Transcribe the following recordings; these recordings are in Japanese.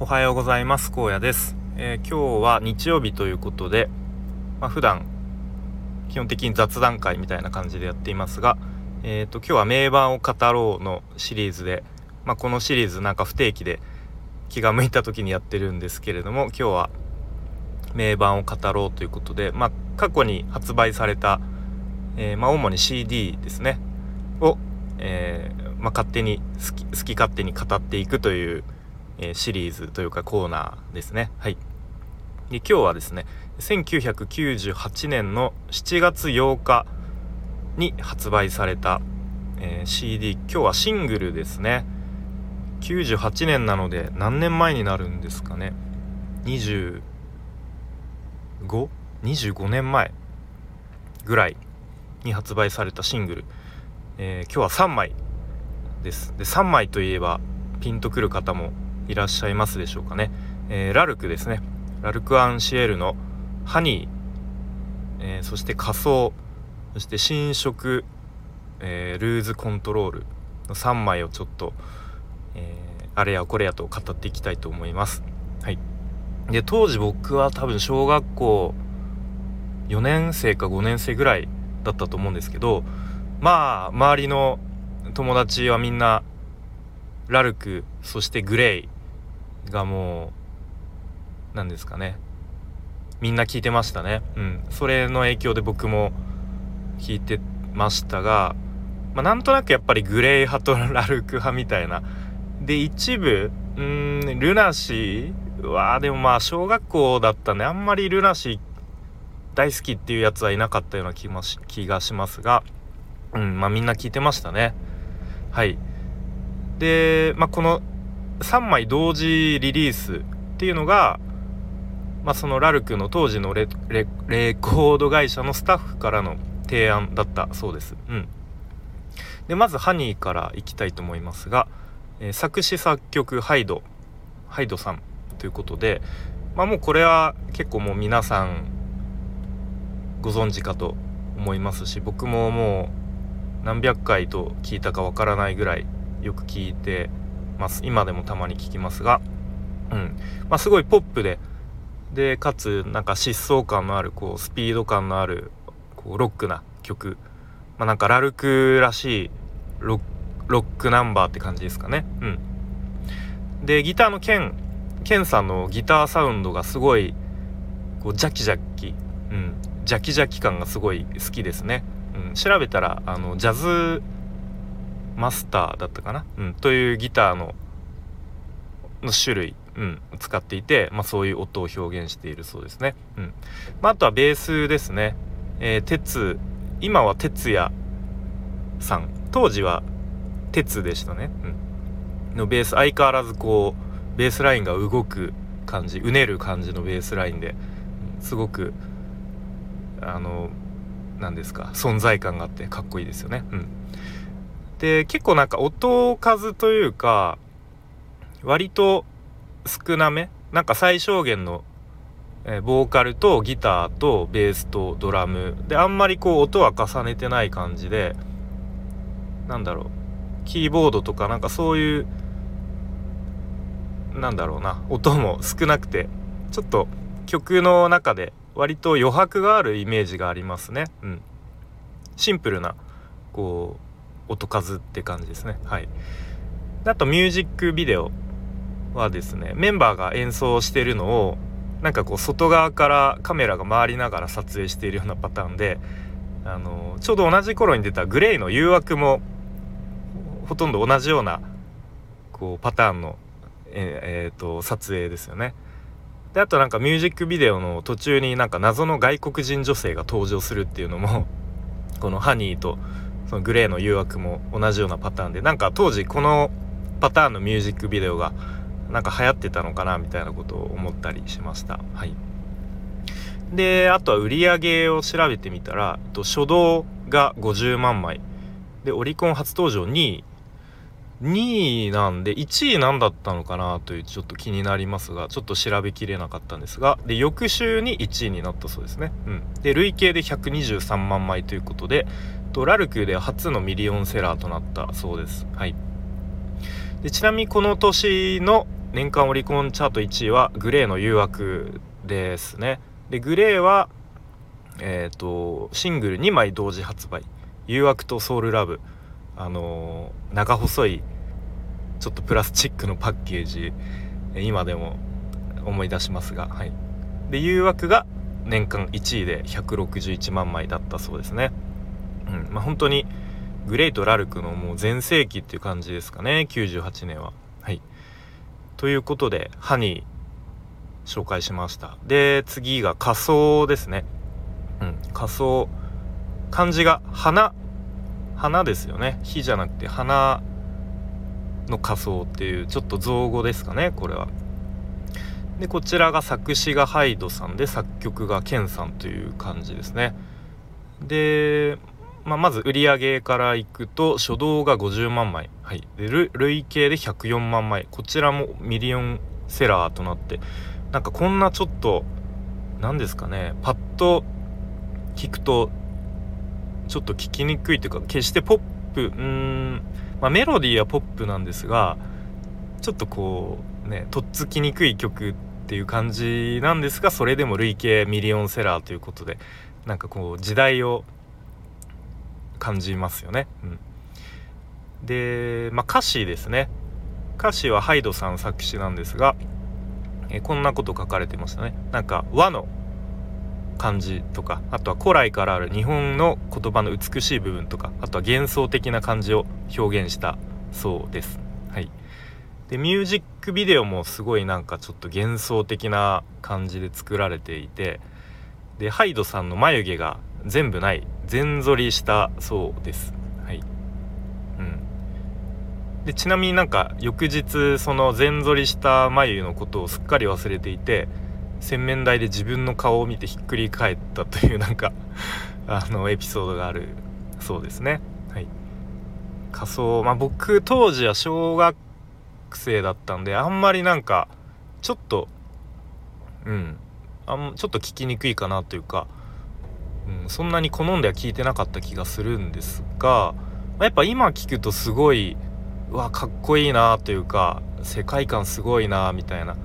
おはようございます。高野です、えー、今日は日曜日ということでまあ、普段基本的に雑談会みたいな感じでやっていますがえーと、今日は名盤を語ろうのシリーズで、まあ、このシリーズなんか不定期で気が向いた時にやってるんですけれども今日は名盤を語ろうということで、まあ、過去に発売された、えー、まあ、主に CD ですね。を、えー、ま勝手に好き好き勝手に語っていくというえ、シリーズというかコーナーですね。はい。で今日はですね1998年の7月8日に発売された、えー、CD 今日はシングルですね98年なので何年前になるんですかね 25?25 年前ぐらいに発売されたシングル、えー、今日は3枚ですで3枚といえばピンとくる方もいらっしゃいますでしょうかね、えー、ラルクですね。ラルク・アンシエルの「ハニー」えー、そして「仮想」そして「新色」えー、ルーズコントロール」の3枚をちょっと、えあれやこれやと語っていきたいと思います。はい、で当時僕は多分小学校。4年生か5年生ぐらい。だったと思うんですけど。まあ周りの友達はみんな。ラルクそしてグレイ。がもう何ですかね。みんな聞いてましたね。うん。それの影響で僕も聞いてましたが、まあ、なんとなくやっぱりグレイ派とラルク派みたいな。で一部うんルナシーはでもまあ小学校だったんであんまりルナシー大好きっていうやつはいなかったような気もし気がしますが。うんまあみんな聞いてましたね。はい。で、まあ、この3枚同時リリースっていうのが、まあ、そのラルクの当時のレコード会社のスタッフからの提案だったそうです。うん、でまずハニーからいきたいと思いますが、えー、作詞作曲ハイドハイドさんということで、まあ、もうこれは結構もう皆さんご存知かと思いますし僕ももう何百回と聞いたかわからないぐらいよく聞いてます。今でもたまに聞きますが、うん。まあ、すごいポップで。でかつなんか疾走感のあるこうスピード感のあるこうロックな曲、まあ、なんかラルクらしいロックナンバーって感じですかね。うん。でギターのケンケンさんのギターサウンドがすごいこうジャキジャキ。うん。ジャキジャキ感がすごい好きですね、うん、調べたらあのジャズマスターだったかな、うん、というギターのの種類、うん、使っていて、まあ、そういう音を表現しているそうですね。うん。まあ、あとはベースですね。えー、鉄。今は哲也さん。当時は鉄でしたね。うん、のベース相変わらずこうベースラインが動く感じうねる感じのベースラインですごくあの何ですか存在感があってかっこいいですよね。うん。で結構なんか音数というか割と少なめ。なんか最小限の、え、ボーカルとギターとベースとドラム。であんまりこう音は重ねてない感じでなんだろう。キーボードとかなんかそういうなんだろうな。音も少なくてちょっと曲の中で割と余白があるイメージがありますね。うん、シンプルなこう音数って感じですねはいあとミュージックビデオはですねメンバーが演奏してるのをなんかこう外側からカメラが回りながら撮影しているようなパターンであのちょうど同じ頃に出たグレイの誘惑もほとんど同じようなこうパターンの、ええー、と撮影ですよね。であとなんかミュージックビデオの途中になんか謎の外国人女性が登場するっていうのもこのハニーとそのグレーの誘惑も同じようなパターンでなんか当時このパターンのミュージックビデオがなんか流行ってたのかなみたいなことを思ったりしました。はい。であとは売り上げを調べてみたら初動が50万枚。でオリコン初登場2位。2位なんで1位何だったのかなというちょっと気になりますがちょっと調べきれなかったんですが。で翌週に1位になったそうですね、うん、で累計で123万枚ということでとラルクで初のミリオンセラーとなったそうです。はい。でちなみにこの年の年間オリコンチャート1位はグレーの誘惑ですね。でグレーはえっ、ー、とシングル2枚同時発売。誘惑とソウルラブ。あのー、長細いちょっとプラスチックのパッケージ。今でも思い出しますが。はい。で誘惑が年間1位で161万枚だったそうですね。うん。まあ本当にグレイとラルクのもう全盛期っていう感じですかね。98年は。はい。ということでハニー紹介しました。で次が仮装ですね。うん。仮装。漢字が花。花ですよね。火じゃなくて花の仮装っていうちょっと造語ですかねこれは。でこちらが作詞がハイドさんで作曲がケンさんという感じですね。で、まあ、まず売り上げからいくと初動が50万枚、はい、で累計で104万枚。こちらもミリオンセラーとなって。なんかこんなちょっと何ですかね。パッと聞くとちょっと聞きにくいというか決してポップうーん、まあ、メロディーはポップなんですがちょっとこうねとっつきにくい曲っていう感じなんですがそれでも累計ミリオンセラーということでなんかこう時代を感じますよね。うん、で、まあ、歌詞ですね歌詞はハイドさん作詞なんですがえこんなこと書かれてましたね。なんか和の感じとかあとは古来からある日本の言葉の美しい部分とかあとは幻想的な感じを表現したそうです。はいでミュージックビデオもすごいなんかちょっと幻想的な感じで作られていてでハイドさんの眉毛が全部ない全剃りしたそうです。はい。うん。でちなみになんか翌日その全剃りした眉のことをすっかり忘れていて洗面台で自分の顔を見てひっくり返ったというなんか あのエピソードがあるそうですね。はい。仮装まあ僕当時は小学生だったんであんまりなんかちょっとうん。あんちょっと聞きにくいかなというか、うん、そんなに好んでは聞いてなかった気がするんですが、ま、やっぱ今聞くとすごいうわかっこいいなというか世界観すごいなみたいな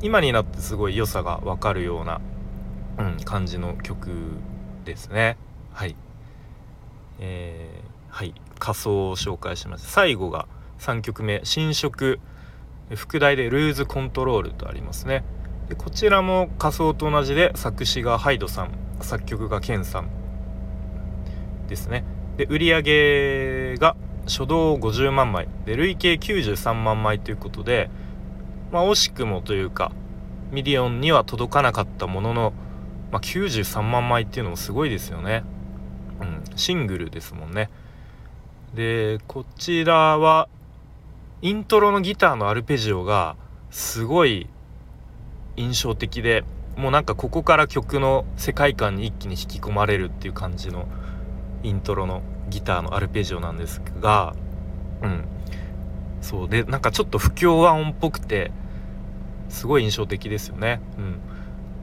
今になってすごい良さが分かるような、うん、感じの曲ですね。はい。えー、はい。仮装を紹介しました。最後が3曲目「新色」副題で「ルーズコントロール」とありますね。でこちらも仮想と同じで作詞がハイドさん。作曲がケンさんですね。で売り上げが初動50万枚で累計93万枚ということでまあ惜しくもというかミリオンには届かなかったものの、まあ、93万枚っていうのもすごいですよね。うんシングルですもんね。でこちらはイントロのギターのアルペジオがすごい印象的でもうなんかここから曲の世界観に一気に引き込まれるっていう感じのイントロのギターのアルペジオなんですがうん。そう。でなんかちょっと不協和音っぽくてすごい印象的ですよね。うん、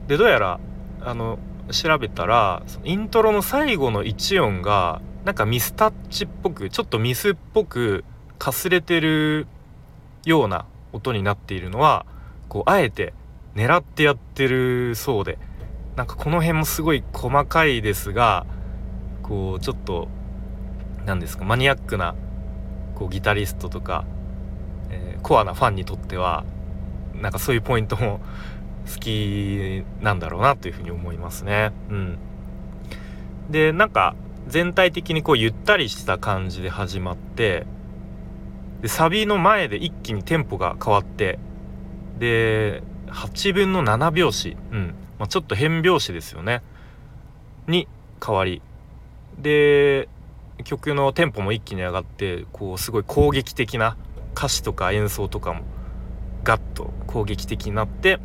でどうやらあの調べたらイントロの最後の1音がなんかミスタッチっぽくちょっとミスっぽくかすれてるような音になっているのはこうあえて狙ってやってるそうでなんかこの辺もすごい細かいですがこうちょっと何ですかマニアックなこうギタリストとか、えー、コアなファンにとってはなんかそういうポイントも 好きなんだろうなというふうに思いますね。うん、でなんか全体的にこうゆったりした感じで始まってでサビの前で一気にテンポが変わってで8分の7拍子、うん。まあ、ちょっと変拍子ですよね。に変わり。で曲のテンポも一気に上がってこうすごい攻撃的な歌詞とか演奏とかもガッと攻撃的になって、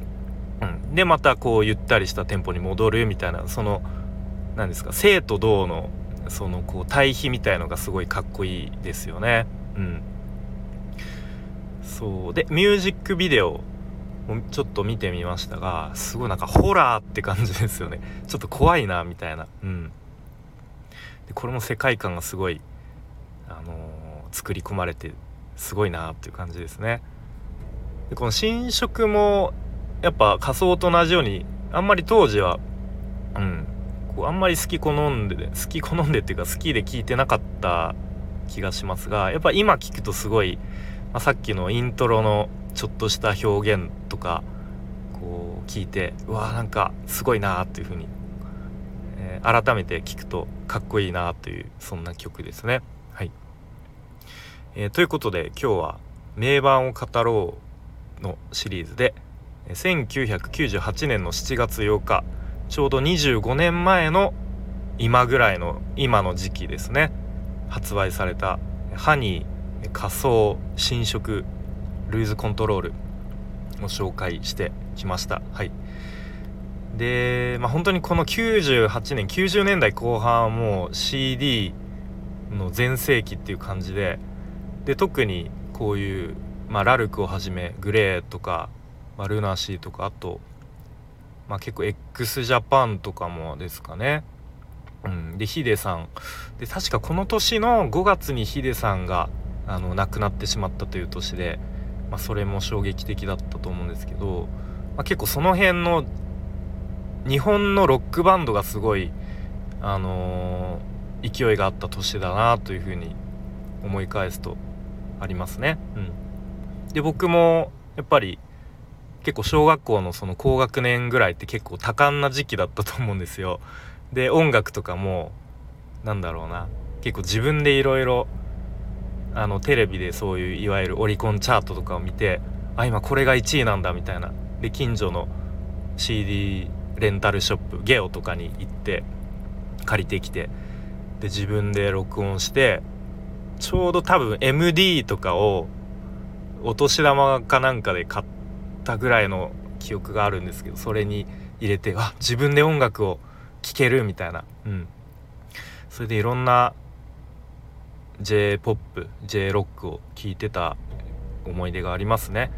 うん、でまたこうゆったりしたテンポに戻るみたいなその何ですか生と動のそのこう対比みたいのがすごいかっこいいですよね。うん。そう。でミュージックビデオちょっと見てみましたがすごいなんかホラーって感じですよね。ちょっと怖いなみたいな。うん。でこれも世界観がすごいあのー、作り込まれてすごいなっていう感じですね。でこの新色もやっぱ仮想と同じようにあんまり当時はうん。こうあんまり好き好んで好き好んでっていうか好きで聴いてなかった気がしますがやっぱ今聞くとすごい、まあ、さっきのイントロのちょっとした表現とかこう聞いてうわーなんかすごいなーっていう風に、えー、改めて聞くとかっこいいなというそんな曲ですね。はい、えー、ということで今日は「名盤を語ろう」のシリーズで1998年の7月8日ちょうど25年前の今ぐらいの今の時期ですね。発売されたハニー仮想新色ルーズコントロール。を紹介してきました。はい。でまあ本当にこの98年90年代後半はもう CD の全盛期っていう感じでで特にこういう、まあ、ラルクをはじめグレーとか、まあ、ルナシーとかあと、まあ、結構 x ジャパンとかもですかね。うん、でヒデさん。で確かこの年の5月にヒデさんがあの亡くなってしまったという年で、まあ、それも衝撃的だったと思うんですけど、まあ、結構その辺の日本のロックバンドがすごい、あのー、勢いがあった年だなというふうに思い返すとありますね。うん、で僕もやっぱり結構小学校のその高学年ぐらいって結構多感な時期だったと思うんですよ。で音楽とかもなんだろうな結構自分でいろいろあのテレビでそういういわゆるオリコンチャートとかを見てあ今これが1位なんだみたいな。で近所の CD レンタルショップゲオとかに行って借りてきて。で自分で録音してちょうど多分 MD とかをお年玉かなんかで買ったぐらいの記憶があるんですけどそれに入れてあ自分で音楽を聴けるみたいな。うん。それでいろんな j p o p j ロックを聴いてた思い出がありますね。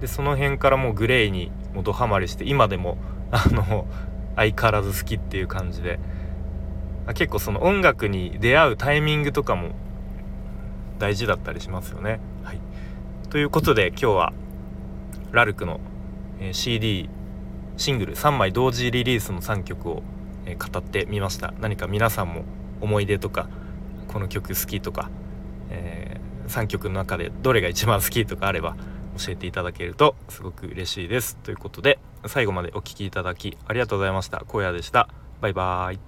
でその辺からもうグレイにもドハマりして今でも あの相変わらず好きっていう感じで。結構その音楽に出会うタイミングとかも大事だったりしますよね。はい、ということで今日はラルクの、CD シングル3枚同時リリースの3曲を、語ってみました。何か皆さんも思い出とかこの曲好きとか、えー、3曲の中でどれが一番好きとかあれば教えていただけるとすごく嬉しいです。ということで最後までお聴きいただきありがとうございました。荒野でした。バイバーイ。